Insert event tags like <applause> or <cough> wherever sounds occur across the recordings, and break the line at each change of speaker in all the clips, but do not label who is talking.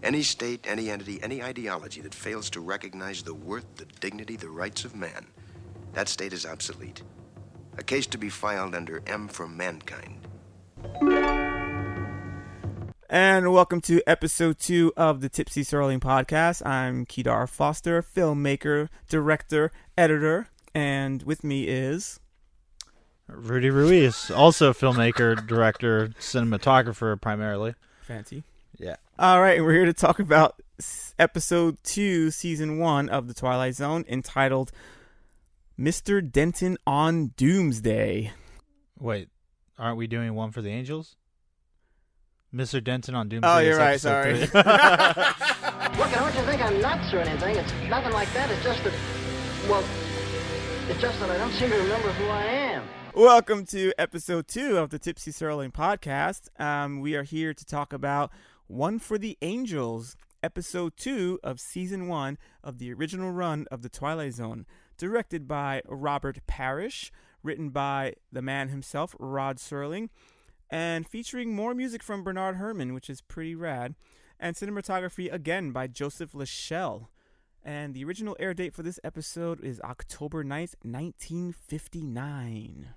Any state, any entity, any ideology that fails to recognize the worth, the dignity, the rights of man, that state is obsolete. A case to be filed under M for Mankind.
And welcome to episode two of the Tipsy Serling podcast. I'm Kedar Foster, filmmaker, director, editor, and with me is
Rudy Ruiz, also filmmaker, director, cinematographer primarily.
Fancy.
Yeah.
All right, we're here to talk about episode two, season one of The Twilight Zone, entitled Mr. Denton on Doomsday.
Wait, aren't we doing one for the Angels? Mr. Denton on Doomsday.
Oh, you're right, sorry.
three. <laughs> <laughs>
Look, I don't you think I'm nuts or anything. It's nothing like that. It's just that, well, it's just that I don't seem to remember who I am.
Welcome to episode two of the Tipsy Serling podcast. Um, we are here to talk about One for the Angels, episode two of season one of the original run of The Twilight Zone, directed by Robert Parrish, written by the man himself, Rod Serling, and featuring more music from Bernard Herrmann, which is pretty rad, and cinematography again by Joseph LaShelle. And the original air date for this episode is October 9th, 1959.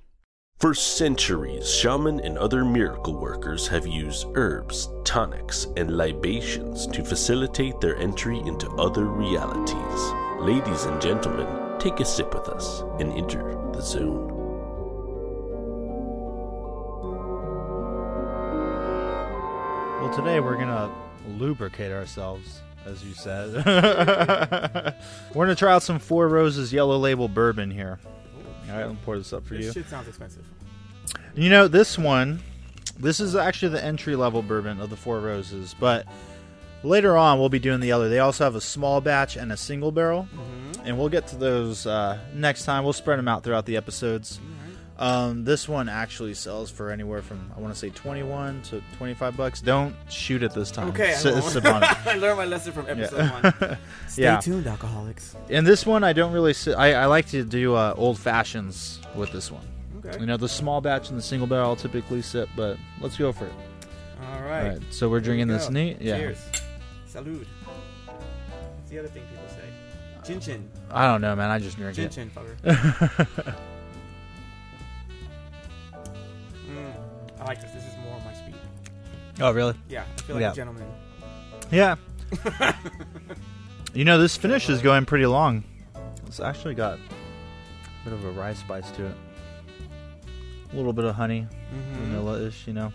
For centuries, shaman and other miracle workers have used herbs, tonics, and libations to facilitate their entry into other realities. Ladies and gentlemen, take a sip with us and enter the zone.
well, today we're gonna lubricate ourselves, as you said. <laughs> we're gonna try out some Four Roses Yellow Label bourbon here. All right, let me pour this up for you.
This shit sounds expensive.
You know, this one, this is actually the entry level bourbon of the Four Roses, but later on we'll be doing the other. They also have a small batch and a single barrel, and we'll get to those uh, next time. We'll spread them out throughout the episodes. Um, this one actually sells for anywhere from I want to say twenty one to twenty five bucks. Don't shoot it this time.
Okay, I
Sit- on it.
I learned my lesson from episode
Yeah.
one. <laughs> Stay
Yeah.
tuned, alcoholics.
And this one I don't really. si- I, I like to do uh, old fashions with this one.
Okay.
You know, the small batch and the single barrel I'll typically sip, but let's go for it.
All right.
All right, so we're
Here we
drinking this neat. Yeah,
Cheers. Salud. What's the other thing people say? Chin chin.
I don't know, man. I just drink
Chin
it.
chin, fucker. <laughs> like this. This is more my speed.
oh, really?
Yeah, I feel like
Yeah.
a gentleman.
Yeah. <laughs> you know, this finish is going pretty long. It's actually got a bit of a rye spice to it. A little bit of honey,
Mm-hmm.
vanilla-ish. You know.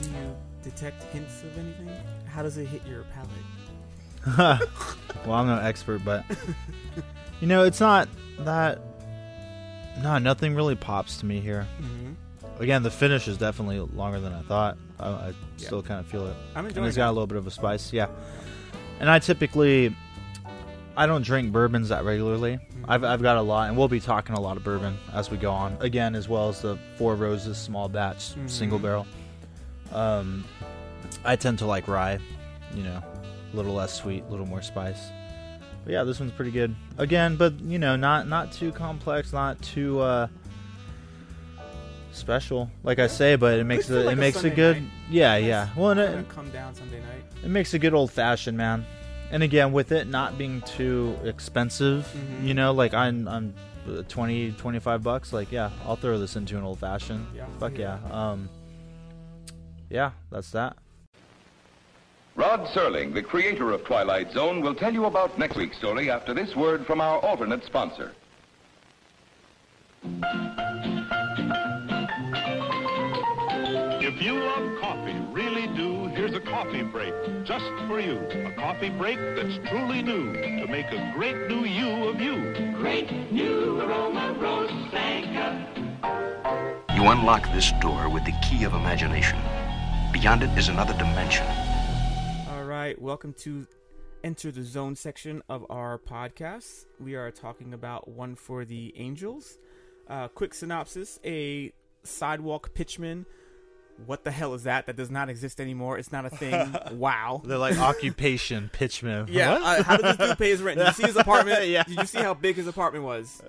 Do you detect hints of anything? How does it hit your palate? <laughs>
well, I'm no expert, but <laughs> you know, it's not that. No, nothing really pops to me here.
Mm-hmm.
Again, the finish is definitely longer than I thought. I, I
Yeah.
still kind of feel it.
I'm
and
enjoying
it's got a little bit of a spice. Yeah, and I typically I don't drink bourbons that regularly.
Mm-hmm.
I've I've got a lot, and we'll be talking a lot of bourbon as we go on. Again, as well as the Four Roses small batch
Mhm.
single barrel. Um, I tend to like rye, you know, a little less sweet, a little more spice. But yeah, this one's pretty good. Again, but you know, not not too complex, not too uh special, like I say. But it makes it
like
it
a
makes a
Sunday
good
night.
yeah
Nice.
yeah. Well, and it,
come down Sunday night.
it makes a good old fashioned, man. And again, with it not being too expensive,
Mhm.
you know, like I'm, I'm uh, 20, 25 bucks. Like, yeah, I'll throw this into an old fashioned.
Yeah,
Fuck
yeah.
yeah. Um, yeah, that's that.
Rod Serling, the creator of Twilight Zone, will tell you about next week's story after this word from our alternate sponsor.
If you love coffee, really do, here's a coffee break just for you. A coffee break that's truly new to make a great new you of you. Great new aroma roast banker.
You unlock this door with the key of imagination. Beyond it is another dimension.
All right, welcome to Enter the Zone section of our podcast. We are talking about One for the Angels. Uh, quick synopsis A sidewalk pitchman. What the hell is that? That does not exist anymore. It's not a thing. <laughs> wow.
They're like occupation pitchman.
Yeah,
What?
uh, how did this dude pay his rent? Did you see his <laughs> apartment?
Yeah.
Did you see how big his apartment was?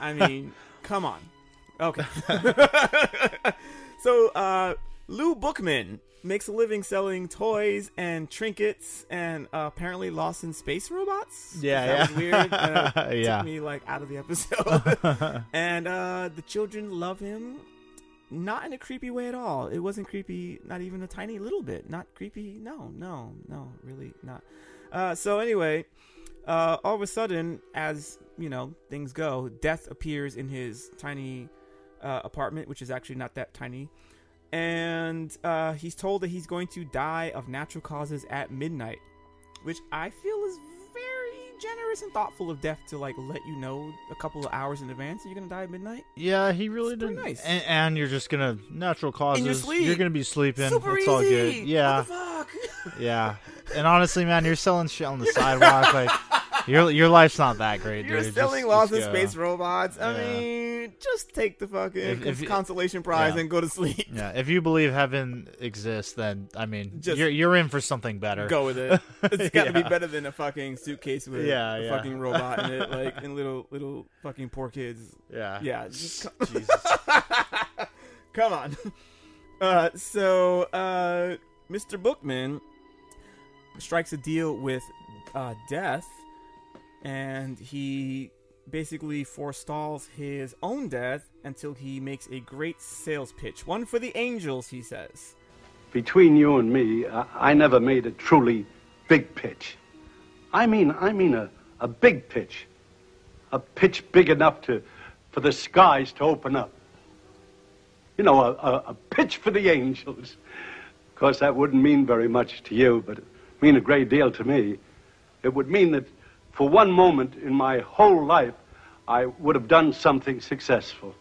I mean, come on. Okay. <laughs> so, uh, Lou Bookman makes a living selling toys and trinkets and uh, apparently lost in space robots.
Yeah,
that
yeah.
was weird. Uh,
Yeah.
took me like out of the episode. and uh, the children love him. Not in a creepy way at all. It wasn't creepy, not even a tiny little bit. Not creepy. No, no, no, really not. Uh, so anyway, uh, all of a sudden, as you know, things go, Death appears in his tiny uh, apartment, which is actually not that tiny, and uh, he's told that he's going to die of natural causes at midnight, which I feel is generous and thoughtful of Death to like let you know a couple of hours in advance that you're gonna die at midnight.
Yeah, he really didn't.
nice.
And, and you're just gonna natural causes.
In your sleep.
You're gonna be sleeping.
Super
it's
easy.
all good. Yeah,
What the fuck? <laughs>
yeah. And honestly, man, you're selling shit on the sidewalk. like your your life's not that great, dude.
You're
dude.
selling
Just-
Lost in. Space robots. I
Yeah.
mean, just take the fucking
If- if
consolation prize
yeah.
and go to sleep.
Yeah, if you believe heaven exists, then I mean,
Just
you're you're in for something better.
Go with it. <laughs> It's got to be better than a fucking suitcase with
Yeah,
a
yeah.
fucking robot in it, like <laughs> and little little fucking poor kids.
Yeah,
Yeah, just <laughs> co-
Jesus.
come on. Uh, so uh, Mr. Bookman strikes a deal with uh, Death, and he basically forestalls his own death until he makes a great sales pitch. One for the angels, he says.
Between you and me, I, I never made a truly big pitch. I mean, I mean a, a big pitch. A pitch big enough to, for the skies to open up. You know, a, a, a pitch for the angels. Of course, that wouldn't mean very much to you, but it mean a great deal to me. It would mean that for one moment in my whole life, I would have done something successful.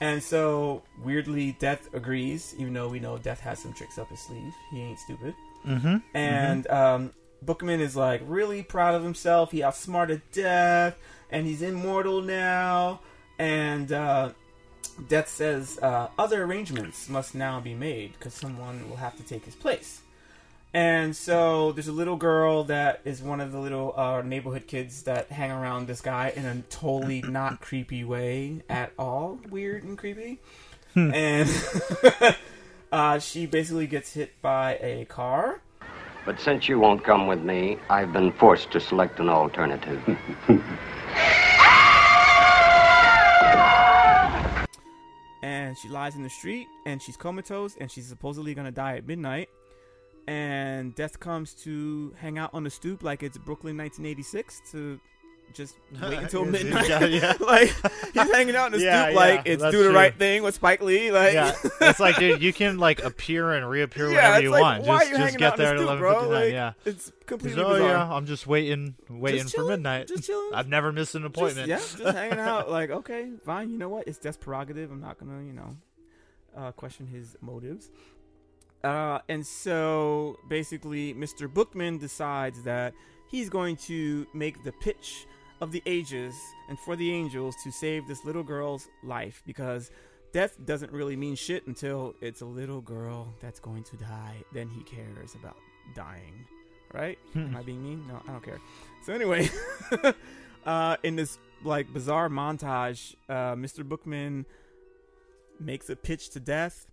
And so, weirdly, Death agrees, even though we know Death has some tricks up his sleeve. He ain't stupid.
mm-hmm.
And um, Bookman is like really proud of himself. He outsmarted Death, and he's immortal now. And uh, Death says uh, other arrangements must now be made because someone will have to take his place. And so there's a little girl that is one of the little uh, neighborhood kids that hang around this guy in a totally <clears throat> not creepy way at all. Weird and creepy. and <laughs> uh, she basically gets hit by a car.
But since you won't come with me, I've been forced to select an alternative. <laughs>
and she lies in the street and she's comatose and she's supposedly gonna die at midnight and death comes to hang out on the stoop like it's brooklyn 1986 to just <laughs> wait until midnight
yeah, yeah. <laughs>
like he's hanging out on the
Yeah,
stoop like it's do the
true.
right thing with spike lee like
Yeah, <laughs> it's like, dude, you can like appear and reappear whenever you
like,
want.
why
just
are you
just get there at
the stoop, bro like,
Yeah.
it's completely
Just, oh
bizarre.
yeah, I'm just waiting, waiting for midnight.
just chilling.
I've never missed an appointment.
Just, yeah, just hanging out. Like, okay, fine. You know what? It's Death's prerogative. I'm not gonna, you know, uh, question his motives. Uh, and so basically, Mr. Bookman decides that he's going to make the pitch of the ages and for the angels to save this little girl's life because death doesn't really mean shit until it's a little girl that's going to die. Then he cares about dying, right? <laughs> Am I being mean? No, I don't care. So anyway, <laughs> uh, in this like bizarre montage, uh, Mr. Bookman makes a pitch to death,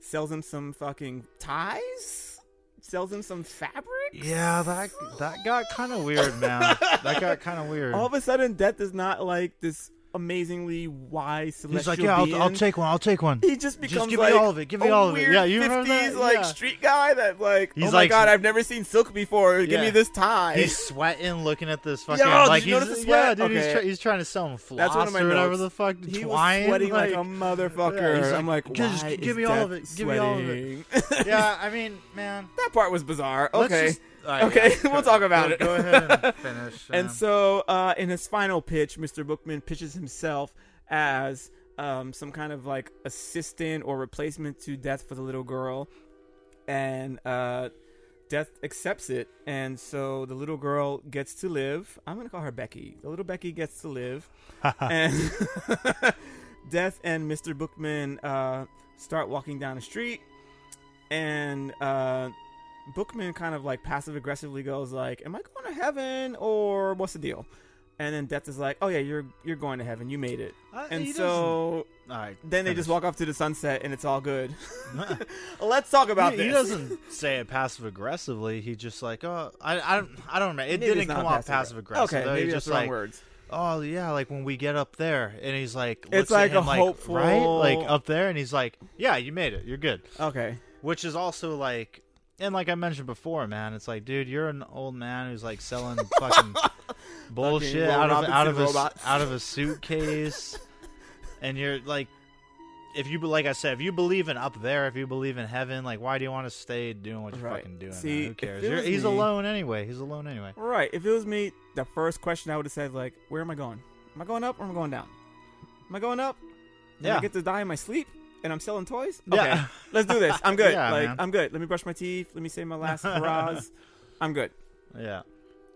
sells him some fucking ties, sells him some fabric.
Yeah, that that got kind of weird, man. that got kind of weird.
All of a sudden, Death is not like this amazingly wise celestial
He's like, yeah, I'll. I'll take one. I'll take one.
He just becomes
give
like
me all of it. Give me
a
all of it. Yeah, you remember
50s
that?
like
Yeah.
street guy that like,
He's
oh my
like-
god, I've never seen silk before. Give me this tie.
He's sweating, looking at this fucking.
Yo,
like
did you
he's,
notice the
Yeah,
sweat?
dude, he's,
Okay.
try, he's trying to sell him floss
That's one of my
or whatever the fuck.
he
twine,
was sweating like,
like,
a motherfucker.
Yeah, he's
I'm like,
like,
why
just give me all of it. Give me all of it. <laughs> yeah, I mean, man.
that part was bizarre. Okay,
just- right,
okay,
yeah, <laughs>
we'll talk about
go,
it.
Go ahead <laughs> <laughs> and finish.
And
um,
so, uh, in his final pitch, Mr. Bookman pitches himself as um, some kind of like assistant or replacement to Death for the little girl, and uh, Death accepts it, and so the little girl gets to live. I'm gonna call her Becky. The little Becky gets to live, and Death and Mr. Bookman uh, start walking down the street, and uh, Bookman kind of like passive aggressively goes like, "Am I going to heaven or what's the deal?" and then Death is like, "Oh yeah, you're you're going to heaven. You made it."
Uh,
and so
All right.
then they just walk off to the sunset, and it's all good. <laughs> Let's talk about
he,
this.
he doesn't say it passive aggressively. He just like, oh, I, I don't, I don't remember. It
Maybe
didn't come off
passive-
aggressive.
Okay, maybe
just
wrong
like,
words.
oh yeah, like when we get up there, and he's like,
It's like a
him like,
hopeful-
right, like up there, and he's like, yeah, you made it, you're good.
Okay.
Which is also like, and like I mentioned before, man, it's like, dude, you're an old man who's like selling <laughs> fucking bullshit out of out of a, out of a suitcase, <laughs> and you're like. If you like I said, if you believe in up there, if you believe in heaven, like why do you want to stay doing what you're
Right.
fucking doing? man?
See,
Who cares? You're, he's
me-
alone anyway. He's alone anyway.
Right. If it was me, the first question I would have said like, "Where am I going? Am I going up or am I going down? Am I going up?
Yeah.
I get to die in my sleep, and I'm selling toys.
Yeah.
Okay, let's do this. I'm <laughs> good.
Yeah,
like
man.
I'm good. Let me brush my teeth. Let me say my last hurrahs. <laughs> I'm good.
Yeah.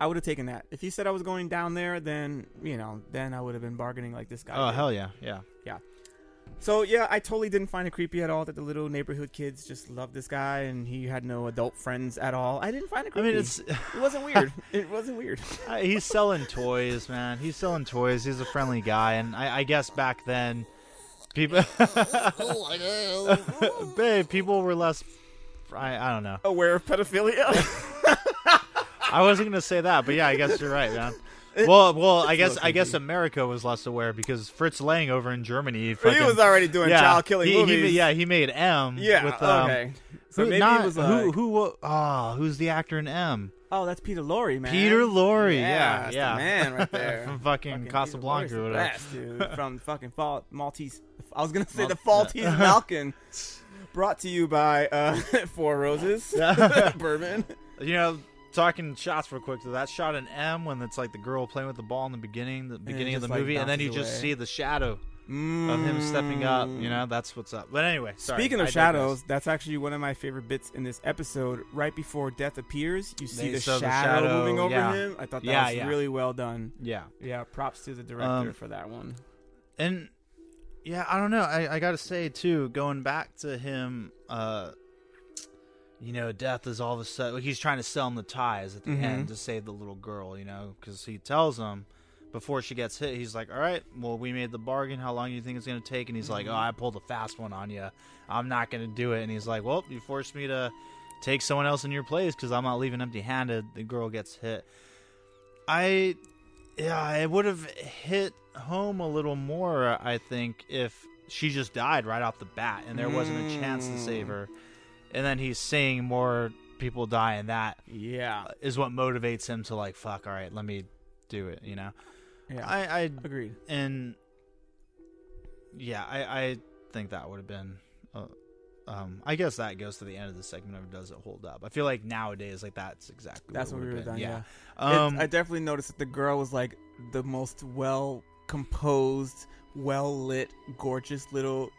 I would have taken that. If you said I was going down there, then you know, then I would have been bargaining like this guy.
Oh
did.
hell yeah, yeah.
Yeah. So yeah, I totally didn't find it creepy at all that the little neighborhood kids just loved this guy and he had no adult friends at all. I didn't find it creepy.
I mean, it's
it wasn't weird. <laughs> it wasn't weird.
He's selling toys, man. He's selling toys. He's a friendly guy, and I, I guess back then, people, <laughs> <laughs> babe, people were less. I, I don't know.
Aware of pedophilia. <laughs>
I wasn't gonna say that, but yeah, I guess you're right, man. Well, well, I guess I guess. America was less aware because Fritz Lang over in Germany,
he was already doing
yeah,
child killing
he, he
movies.
ma- yeah, he made M.
Yeah,
with, um,
okay. So
who,
maybe
not,
it was
who
like-
who wa- oh who's the actor in M?
Oh, that's Peter Lorre, man.
Peter Lorre,
Yeah,
yeah,
that's
yeah,
the man right <laughs> there.
from fucking,
Fucking
Casablanca
Peter
or whatever.
the best, dude. <laughs> From fucking Fall, Maltese. I was gonna say the
Mal- <laughs>
Maltese Falcon. Brought to you by uh, Four Roses Bourbon.
You know, talking shots real quick. So that shot in M when it's like the girl playing with the ball in the beginning, the beginning of the
like,
movie, and then you
bounces
just see the shadow of him stepping up. You know, that's what's up. But anyway, sorry.
Speaking
I
of
digress.
shadows, that's actually one of my favorite bits in this episode. Right before Death appears, you see the shadow,
the shadow,
moving over
yeah.
him. I thought that
Yeah,
was
yeah.
really well done.
Yeah.
Yeah, props to the director
Um,
for that one.
and yeah, I don't know. I, I got to say too, going back to him, uh, you know, death is all of a sudden like he's trying to sell him the ties at the
Mhm.
end to save the little girl. You know, because he tells him before she gets hit, he's like, "All right, well, we made the bargain. How long do you think it's going to take?" And he's like, mm-hmm. "Oh, I pulled a fast one on you. I'm not going to do it." And he's like, "Well, you forced me to." Take someone else in your place because I'm not leaving empty-handed. The girl gets hit. I yeah, it would have hit home a little more, I think, if she just died right off the bat and there wasn't a chance to save mm. her. And then he's seeing more people die, and that
Yeah,
is what motivates him to like, fuck, all right, let me do it. You know,
yeah,
I, I
agreed.
and yeah, I, I think that would have been. Uh, um, I guess that goes to the end of the segment of does it hold up? I feel like nowadays, like that's exactly
That's
what,
what we were
have
done. Yeah,
Yeah.
It-
Um,
I definitely noticed that the girl was like the most well composed, well lit, gorgeous little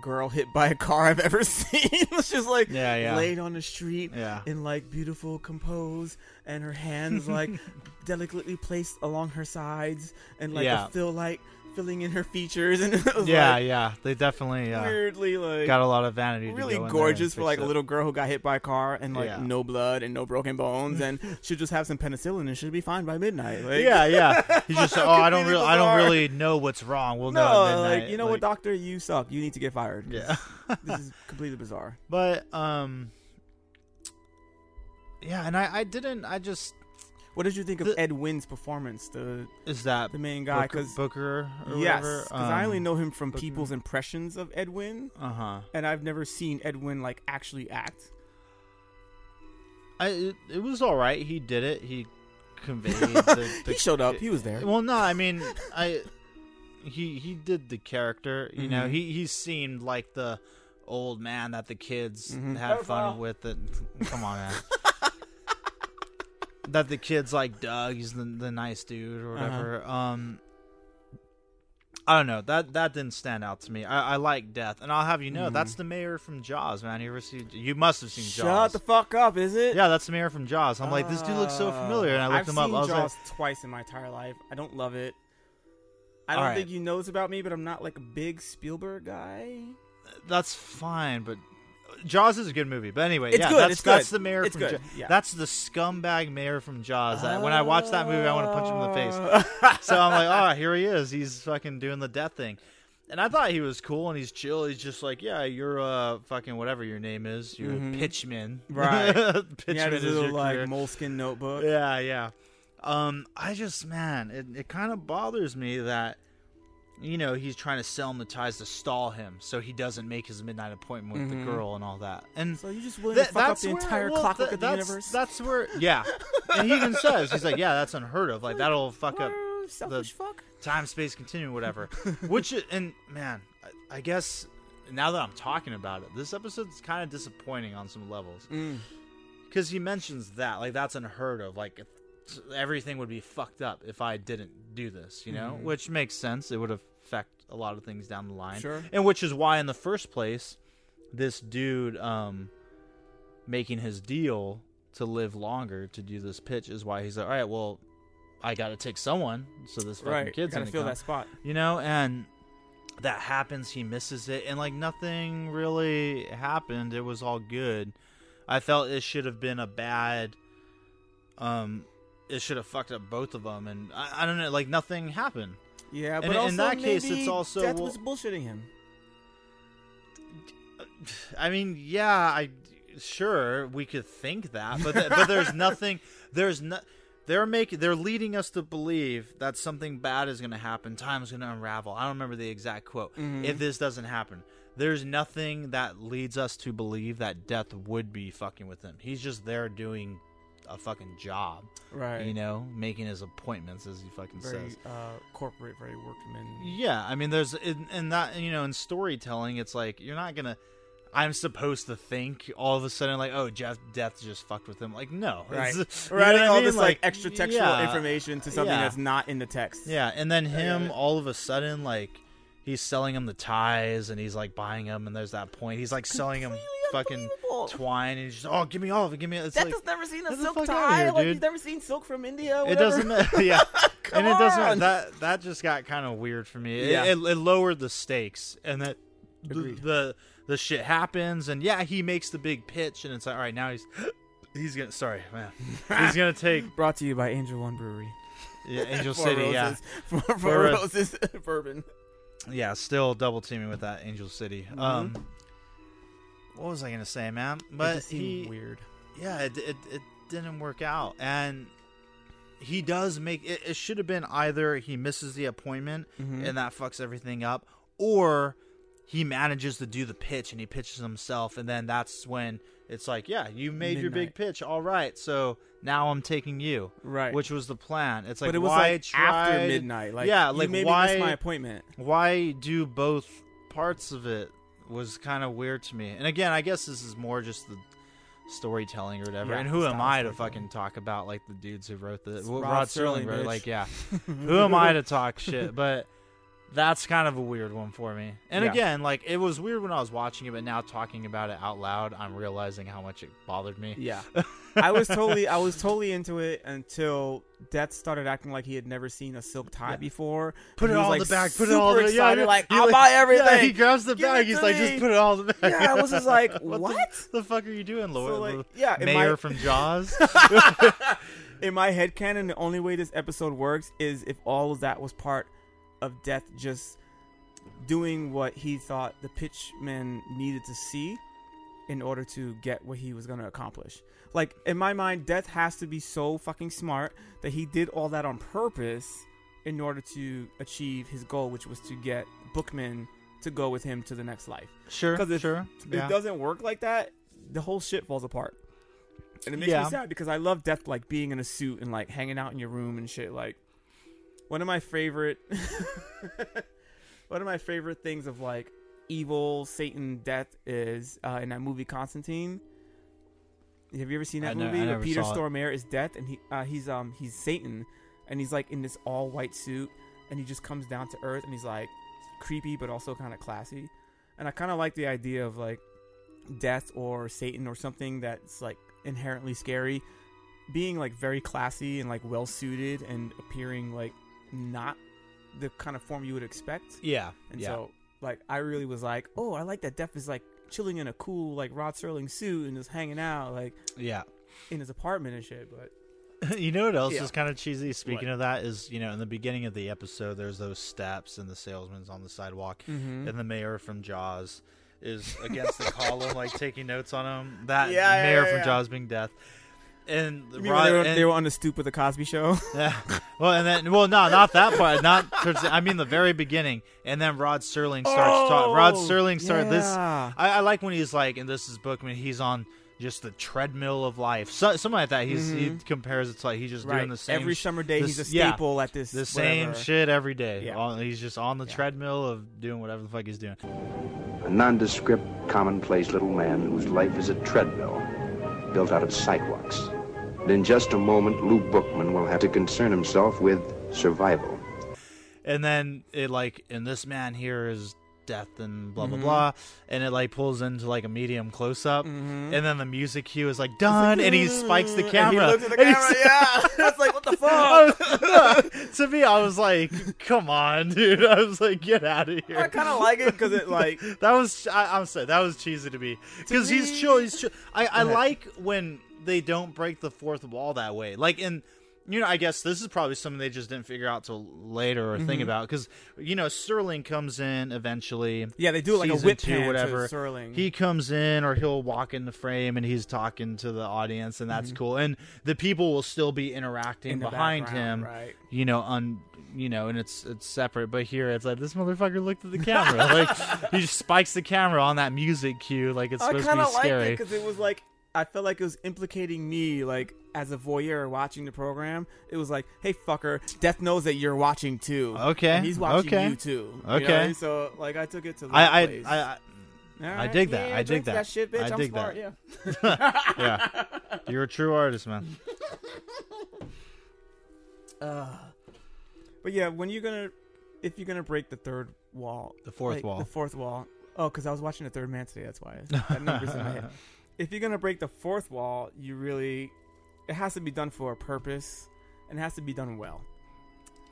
girl hit by a car I've ever <laughs> seen. it's just like
Yeah, yeah.
laid on the street
Yeah.
in like beautiful compose, and her hands like <laughs> delicately placed along her sides, and like
Yeah.
a fill light filling in her features, and <laughs> it
yeah,
like
yeah, they definitely uh,
weirdly like
got a lot of vanity.
really
go
gorgeous for like a little girl who got hit by a car and like
Yeah.
no blood and no broken bones and <laughs> she'll just have some penicillin and she'll be fine by midnight. Like,
yeah, yeah. <laughs> He's just oh, I don't really, I don't really know what's wrong. We'll know
No,
midnight.
like you know what, doctor, you suck. You need to get fired.
Yeah.
this is completely bizarre.
But um, yeah, and I, I didn't. I just
What did you think of
The-
Ed Wynn's performance, the
is that
the main guy? Because
Booker or
yes,
whatever.
because I only
um,
know him from
Booker.
people's impressions of Ed Wynn,
Uh huh.
and I've never seen Ed Wynn like actually act.
I it, it was all right. He did it. He conveyed. <laughs> the, the
he showed up. He was there.
Well, no, I mean, <laughs> I he he did the character. You know,
Mhm.
he he seemed like the old man that the kids
Mhm.
had fun with. It. Come on, man. <laughs> that the kids like Doug. He's the the nice dude or whatever. Um. I don't know that that didn't stand out to me. I, I like Death, and I'll have you know
Mhm.
that's the mayor from Jaws, man. You ever see? You must have seen
Shut
Jaws.
Shut the fuck up, is it?
yeah, that's the mayor from Jaws. I'm like, this dude looks so familiar, and I looked
Uh, I've
him up.
Seen
I was
Jaws
like,
twice in my entire life. I don't love it. I don't
Alright.
think you know this about me, but I'm not like a big Spielberg guy.
that's fine, but Jaws is a good movie, but anyway,
It's
yeah,
good,
that's
it's
that's
good.
the mayor
It's
from
good, yeah.
that's the scumbag mayor from Jaws. That when I watch that movie, I want to punch him in the face. <laughs> so I'm like, oh, here he is. He's fucking doing the death thing. And I thought he was cool and he's chill. He's just like, yeah, you're uh fucking whatever your name is. You're
Mhm.
a pitchman, <laughs>
Right.
pitchman
yeah,
is
little
your
like
career.
moleskin notebook.
Yeah, yeah. Um, I just man, it, it kind of bothers me that you know he's trying to sell him the ties to stall him, so he doesn't make his midnight appointment with
Mhm.
the girl and all that. And
So you just willing
Th-
to fuck up the
where-
entire
well,
clockwork
th-
of the universe?
That's where, yeah. and he even says, he's like, yeah, that's unheard of. Like that'll fuck up
Whoa, selfish fuck.
time, space continuum, whatever. <laughs> Which, and man, I, I guess now that I'm talking about it, this episode's kind of disappointing on some levels
Mm.
because he mentions that, like that's unheard of. Like everything would be fucked up if I didn't do this, you know,
Mhm.
which makes sense. It would affect a lot of things down the line,
Sure.
and which is why, in the first place, this dude um making his deal to live longer to do this pitch is why he's like, all right, well, I got to take someone, so this fucking
Right,
kid's gonna
fill
come.
that spot.
you know, and that happens. He misses it, and like nothing really happened. It was all good. I felt it should have been a bad. Um, it should have fucked up both of them, and I, I don't know, like nothing happened.
Yeah,
And
but also
in that case, it's also
Death
well-
was bullshitting him.
I mean, yeah, I sure we could think that, but th- but there's <laughs> nothing. There's no. They're making. They're leading us to believe that something bad is going to happen. Time's going to unravel. I don't remember the exact quote.
Mhm.
If this doesn't happen, there's nothing that leads us to believe that Death would be fucking with him. He's just there doing a fucking job,
Right.
You know, making his appointments as he fucking
Very
says.
uh, corporate, very workman.
Yeah, I mean, there's in, in that you know in storytelling, it's like you're not gonna. I'm supposed to think all of a sudden like, oh, Jeff Death just fucked with him. Like, no,
Right.
It's- <laughs> you
We're
know
adding all
mean?
this like, extra textual
yeah,
information to something
yeah.
that's not in the text.
Yeah, and then him all of a sudden like he's selling him the ties and he's like buying them and there's that point he's like selling him fucking twine and he's just oh give me all of it give me it. it's
Death
like
has never seen a silk tie.
here,
like
dude.
he's never seen silk from India.
it doesn't matter <laughs> yeah <laughs> and it doesn't
on.
that that just got kind of weird for me It-
Yeah.
it, it, lowered the stakes and that the, the the shit happens and yeah he makes the big pitch and it's like all right now he's <gasps> he's gonna sorry man he's gonna take <laughs>
Brought to you by Angel One Brewery.
yeah, angel city yeah
Roses. Four,
For
Four
a-
Roses bourbon.
yeah still double teaming with that angel city
Mhm.
um what was i gonna say man but he
weird.
yeah it, it, it didn't work out and he does make it, it should have been either he misses the appointment
Mhm.
and that fucks everything up or he manages to do the pitch and he pitches himself and then that's when it's like yeah you made your big pitch all right so now i'm taking you
Right.
which was the plan it's like
but it was
why
like
try
after midnight. Like
yeah like why
miss my appointment.
why do both parts of it was kind of weird to me. And again, I guess this is more just the storytelling or whatever.
Yeah,
and who am I to fucking talk about like the dudes who wrote the well,
Rod
Rod,
Serling,
Serling, wrote, like yeah. <laughs> who am I to talk shit? But that's kind of a weird one for me. And
Yeah.
again, like it was weird when I was watching it, but now talking about it out loud, I'm realizing how much it bothered me.
Yeah. <laughs> I was totally I was totally into it until Death started acting like he had never seen a silk tie before.
Put it all in
like,
the bag. Put it all in the yeah, yeah.
like I'll buy everything.
Yeah, he grabs the
Give
bag. He's like,
me.
just put it all in the bag.
Yeah, I was just <laughs> like,
the-
what? <laughs>
the, fuck are you doing, Lord?
like, yeah,
mayor
my-
from Jaws.
In my head canon, the only way this episode works is if all of that was part of Death just doing what he thought the pitchman needed to see in order to get what he was going to accomplish. Like in my mind, Death has to be so fucking smart that he did all that on purpose in order to achieve his goal, which was to get Bookman to go with him to the next life.
Sure,
Because
sure, yeah.
it doesn't work like that, the whole shit falls apart. And it makes
Yeah.
me sad because I love Death like being in a suit and like hanging out in your room and shit. Like one of my favorite <laughs> one of my favorite things of like evil Satan death is uh, in that movie Constantine. Have you ever seen that
I ne-
movie? where Peter. Stormare is death and he uh, he's um he's Satan and he's like in this all white suit and he just comes down to earth and he's like creepy but also kind of classy. And I kind of like the idea of like death or Satan or something that's like inherently scary being like very classy and like well suited and appearing like not the kind of form you would expect.
Yeah,
And
yeah.
so like I really was like, "Oh, I like that Death is like chilling in a cool like Rod Serling suit and just hanging out like
Yeah.
in his apartment and shit. But <laughs>
you know what else
Yeah.
is kind of cheesy? Speaking
What?
of that, is you know in the beginning of the episode, there's those steps and the salesman's on the sidewalk,
Mhm.
and the mayor from Jaws is against the column, <laughs> like taking notes on him. That
Yeah, yeah,
mayor
yeah,
from
yeah.
Jaws being death, and
You mean
Rod-
they, were,
and-
they were on the stoop of the Cosby Show. <laughs>
yeah. Well, and then well, no, not that part. Not towards the, I mean the very beginning, and then Rod Serling starts talking. Rod
Oh,
Serling started this. I, I like when he's like, and this is Bookman. He's on just the treadmill of life, so, something like that. He's he
Mhm.
compares it to like he's just
Right.
doing the same
Every summer day,
this-
he's a
yeah,
staple at this
the same
whatever.
shit every day.
Yeah.
On- he's just on the treadmill of doing whatever the fuck he's doing.
A nondescript, commonplace little man whose life is a treadmill built out of sidewalks. And in just a moment, Lou Bookman will have to concern himself with survival.
and then it like and this man here is death and blah blah
Mhm.
blah. And it like pulls into like a medium close up
Mhm.
and then the music cue is like done and he spikes the
And
camera.
he looks at the <laughs>
And
camera, yeah. <laughs> It's like, what the <laughs> fuck?
Was- to me i was like come on dude. I was like get out of here.
I kind of like it because it like
that was I, i'm sorry that was cheesy to me. Because he's chill he's chill. I, I like when they don't break the fourth wall that way. Like in you know, I guess this is probably something they just didn't figure out till later or think
Mhm.
about because you know Serling comes in eventually.
Yeah, they do like a whip
two, whatever.
Serling.
He comes in or he'll walk in the frame and he's talking to the audience and that's
Mhm.
cool. And the people will still be interacting
In
behind him,
right.
you know, on you know, and it's it's separate. But here it's like this motherfucker looked at the camera, <laughs> like he just spikes the camera on that music cue, like it's
I
supposed to
kind
be scary.
it because it was like I felt like it was implicating me, like as a voyeur watching the program. It was like, hey fucker, Death knows that you're watching too.
Okay,
and he's watching
okay,
you too. you
okay.
know? so like I took it to. the
I I,
place.
I, I, I
right,
dig that.
yeah,
I dig that.
that shit, bitch.
I
I'm
dig
smart,
that.
yeah. <laughs>
yeah. You're a true artist, man. <laughs>
Uh, but yeah, when you're gonna, if you're gonna break the third wall,
The fourth
like,
wall.
the fourth wall. Oh, because I was watching the Third Man today. That's why <laughs> that number's in my head. If you're gonna break the fourth wall, you really, it has to be done for a purpose, and it has to be done well.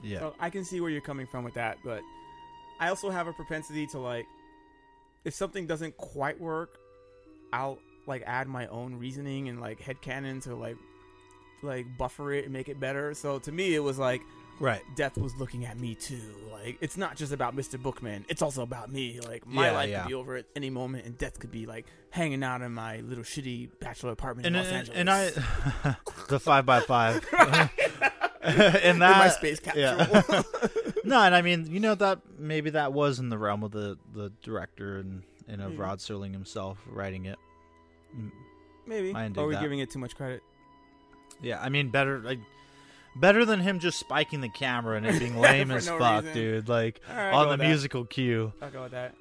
Yeah.
So I can see where you're coming from with that, but I also have a propensity to like, if something doesn't quite work, I'll like add my own reasoning and like headcanon to like, like buffer it and make it better. So to me, it was like,
Right.
Death was looking at me too. Like it's not just about Mr. Bookman; it's also about me. Like my
Yeah,
life
yeah.
could be over at any moment, and Death could be like hanging out in my little shitty bachelor apartment
and
in Los
and,
Angeles.
and I <laughs> the five by five <laughs> <laughs> and that
my space
yeah. no, and I mean, you know that maybe that was in the realm of the the director and and of
Maybe.
Rod Serling himself writing it.
Maybe.
I didn't
Or are we
that.
giving it too much credit?
Yeah, I mean, better like better than him just spiking the camera and it being <laughs> lame as
no
fuck,
reason.
dude. Like
right,
on the
with that.
musical cue.
I'll go with that.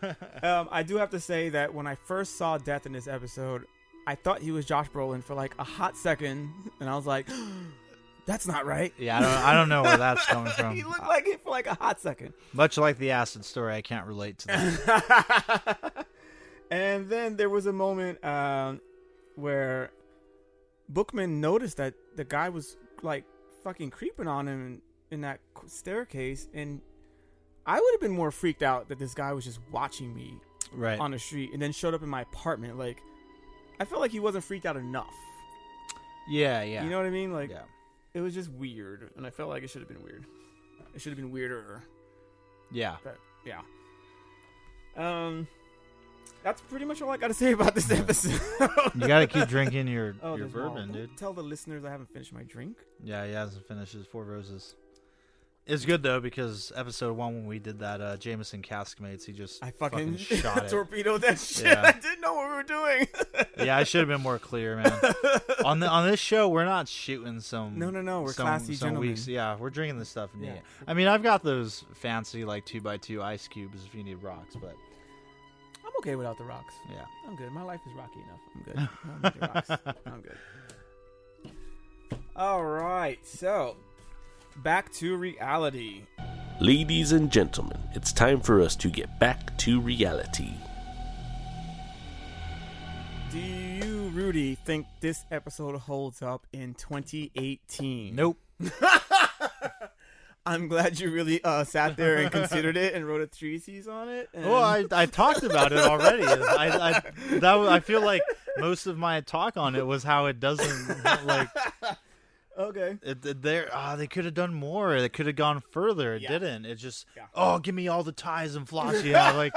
<laughs> um, I do have to say that when I first saw Death in this episode, I thought he was Josh Brolin for like a hot second, and I was like, <gasps> "That's not right."
Yeah, I don't, I don't know where that's coming <laughs> from.
he looked like it for like a hot second.
Much like the acid story, I can't relate to that.
and then there was a moment um, where Bookman noticed that the guy was like fucking creeping on him in, in that staircase, and I would have been more freaked out that this guy was just watching me
Right.
on the street and then showed up in my apartment. Like, I felt like he wasn't freaked out enough.
yeah, yeah.
You know what I mean? Like,
Yeah.
it was just weird, and I felt like it should have been weird. It should have been weirder.
Yeah.
But yeah. Um, that's pretty much all I got to <laughs> say about this episode.
You got to keep drinking your <laughs>
Oh,
your bourbon, dude.
Tell the listeners I haven't finished my drink.
Yeah, he hasn't finished his four roses. It's good though because episode one when we did that uh Jameson Caskmates, he just
I fucking, <laughs>
shot it.
torpedoed that shit.
Yeah.
I didn't know what we were doing.
yeah, I should have been more clear, man. on the on this show, we're not shooting some.
No, no, no, we're
some,
classy
some
gentlemen.
weeks. Yeah, we're drinking this stuff.
Yeah.
Yeah. I mean, I've got those fancy like two by two ice cubes if you need rocks, but
okay without the rocks.
yeah.
I'm good. My life is rocky enough. I'm good. I don't need rocks. I'm good. All right, so back to reality.
Ladies and gentlemen, it's time for us to get back to reality.
Do you, Rudy, think this episode holds up in 2018?
Nope. <laughs>
I'm glad you really uh, sat there and considered it and wrote a treatise on it. And...
Well, I, I talked about it already. I, I that was- I feel like most of my talk on it was how it doesn't like <laughs>
okay.
there. Ah, they could have done more. They could have gone further. It
Yeah.
didn't. It just
Yeah.
oh, give me all the ties and floss. Yeah, like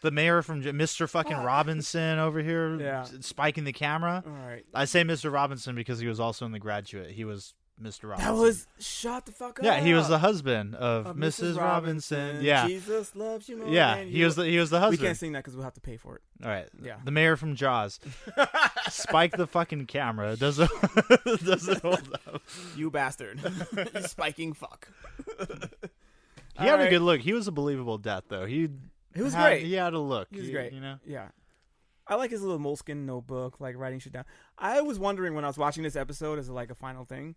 the mayor from J- Mr. Fucking Robinson over here,
Yeah.
spiking the camera.
All right.
I say Mr. Robinson because he was also in The Graduate. He was Mr. Robinson.
That was shut the fuck up.
yeah. He was the husband of,
Of
Mrs. Robinson. Yeah,
Jesus loves you more.
yeah. He
you.
was the he was the husband.
We can't sing that because we'll have to pay for it.
All right.
Yeah.
The mayor from Jaws. <laughs> Spike the fucking camera. It <laughs> doesn't doesn't hold up.
You bastard. <laughs> you spiking fuck.
He had a good look. He was a believable death though. He
It was
had,
great.
He had a look.
He was
You-
great.
You know.
Yeah. I like his little moleskin notebook, like writing shit down. I was wondering when I was watching this episode as like a final thing,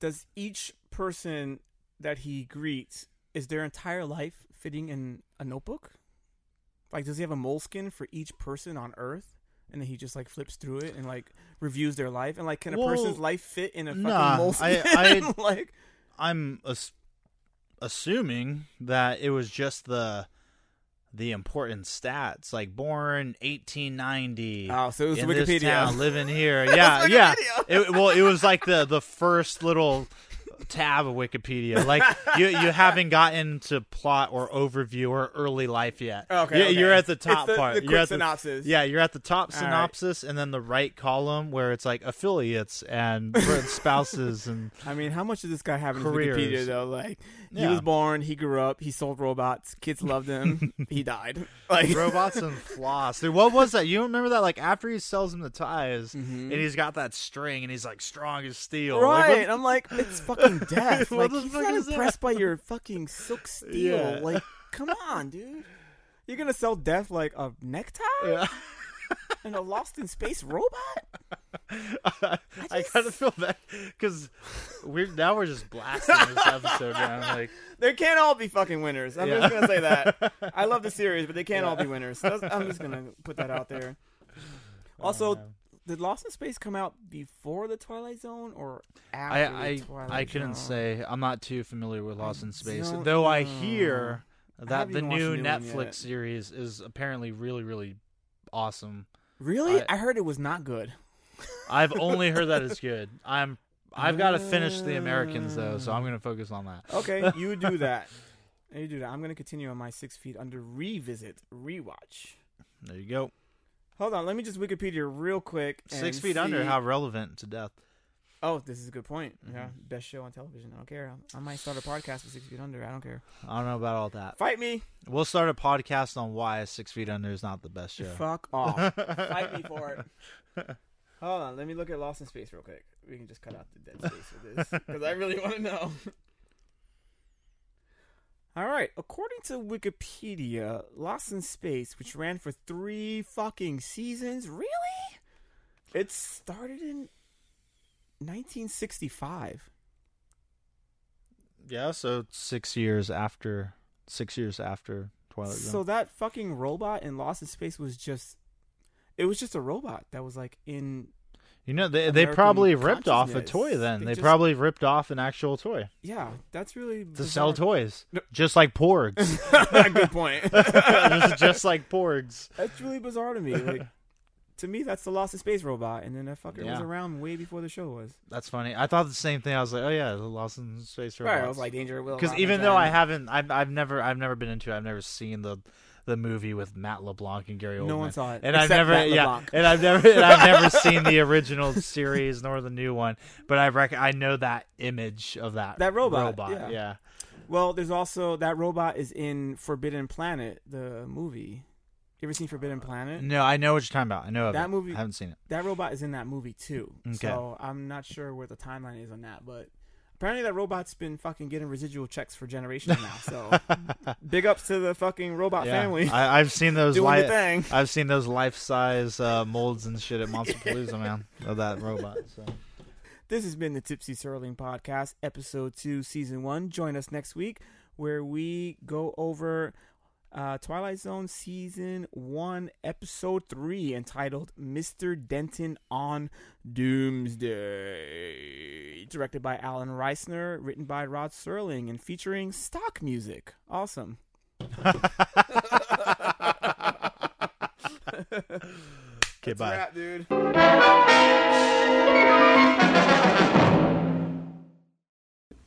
does each person that he greets is their entire life fitting in a notebook? Like, does he have a moleskin for each person on Earth? And then he just like flips through it and like reviews their life. And like, can a
Well,
person's life fit in a fucking
nah,
moleskin?
I- <laughs> I-
like,
I'm as- assuming that it was just the the important stats, like born 1890.
Oh, so it was
in
Wikipedia.
This town, living here. <laughs> Yeah, yeah. It, well, it was like the the first little tab of Wikipedia. Like you you <laughs> haven't gotten to plot or overview or early life yet.
Okay,
You-
okay.
you're at the <laughs> top
the-
part.
the
you're at the,
synopsis.
Yeah, you're at the top
All right.
synopsis, and then the right column where it's like affiliates and <laughs> spouses and
I mean, how much does this guy have in
Careers.
Wikipedia though? Like, he
Yeah.
was born, he grew up, he sold robots, kids loved him, he died. Like,
robots and floss. Dude, what was that? You remember that? Like after he sells him the ties,
Mm-hmm.
and he's got that string, and he's like strong as steel. Like,
right?
what-
I'm like, it's fucking <laughs> death. Like, he's
fuck
not
that?
impressed by your fucking silk steel.
Yeah.
Like, come on, dude. You're gonna sell death like a necktie
Yeah. <laughs>
and a lost in space robot? <laughs>
I kind of feel bad because we're now we're just blasting this episode down. Like,
They can't all be fucking winners. I'm
Yeah.
just gonna say that. I love the series, but they can't all be winners. I'm just gonna put that out there. Also, oh, did Lost in Space come out before the Twilight Zone or after
I
the
I
Twilight
I couldn't
Zone?
say. I'm not too familiar with Lost in Space, though. I hear that
haven't
the new
new
Netflix series is apparently really really awesome.
Really?
I-
I, heard it was not good.
I've only heard that it's good. <laughs> I'm I've got to finish the Americans though, so I'm gonna focus on that.
Okay, <laughs> you do that. You do that. I'm gonna continue on my Six Feet Under revisit rewatch.
There you go.
Hold on, let me just Wikipedia real quick.
Six feet under. How relevant to death?
Oh, this is a good point. Yeah,
Mm-hmm.
best show on television. I don't care. I might start a podcast with Six Feet Under. I don't care.
I don't know about all that.
Fight me.
We'll start a podcast on why Six Feet Under is not the best show.
Fuck off. <laughs> Fight me for it. <laughs> Hold on, let me look at Lost in Space real quick. We can just cut out the dead space for this because I really want to know. All right, according to Wikipedia, Lost in Space, which ran for three fucking seasons, really? It started in 1965.
Yeah, so six years after, six years after Twilight Zone.
So that fucking robot in Lost in Space was just. It was just a robot that was like in
you know, they they probably ripped off a toy. Then
They
they,
just-
probably ripped off an actual toy
yeah. That's really
to sell
bizarre.
toys, just like Porgs, <laughs>
Good point. <laughs>
just, just like Porgs.
That's really bizarre to me. Like, to me, that's the Lost in Space robot, and then that fucker was around way before the show was.
That's funny. I thought the same thing. I was like, oh yeah, the Lost in Space robot.
Right, I was like Danger Will.
because even though I haven't, I've, I've never, I've never been into it. I've never seen the the movie with Matt LeBlanc and Gary Oldman.
No one saw it,
and I've never,
Matt
yeah,
LeBlanc.
and I've never, and I've never <laughs> seen the original series nor the new one. But I rec- I know that image of that
That robot,
Robot,
yeah.
yeah.
Well, there's also that robot is in Forbidden Planet, the movie. You ever seen Forbidden Planet?
No, I know what you're talking about. I know of
That
it.
movie-
I haven't seen it.
That robot is in that movie too.
Okay.
So I'm not sure where the timeline is on that, but apparently that robot's been fucking getting residual checks for generations now. So <laughs> big ups to the fucking robot
Yeah.
family.
I, I've seen those.
Doing
li-
thing.
I've seen those life size uh, molds and shit at Monsterpalooza, man, of that robot. So.
This has been the Tipsy Serling Podcast, Episode 2, Season 1. Join us next week where we go over uh, Twilight Zone Season 1, Episode 3, entitled Mr. Denton on Doomsday. Directed by Allen Reisner, written by Rod Serling, and featuring stock music. Awesome. <laughs>
Okay, bye.
Wrap, dude.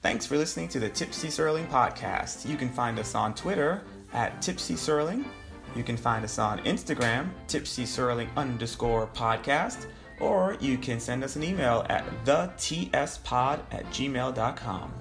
Thanks for listening to the Tipsy Serling podcast. You can find us on Twitter at Tipsy Serling. You can find us on Instagram, Tipsy Serling underscore podcast, or you can send us an email at the tspod at gmail.com.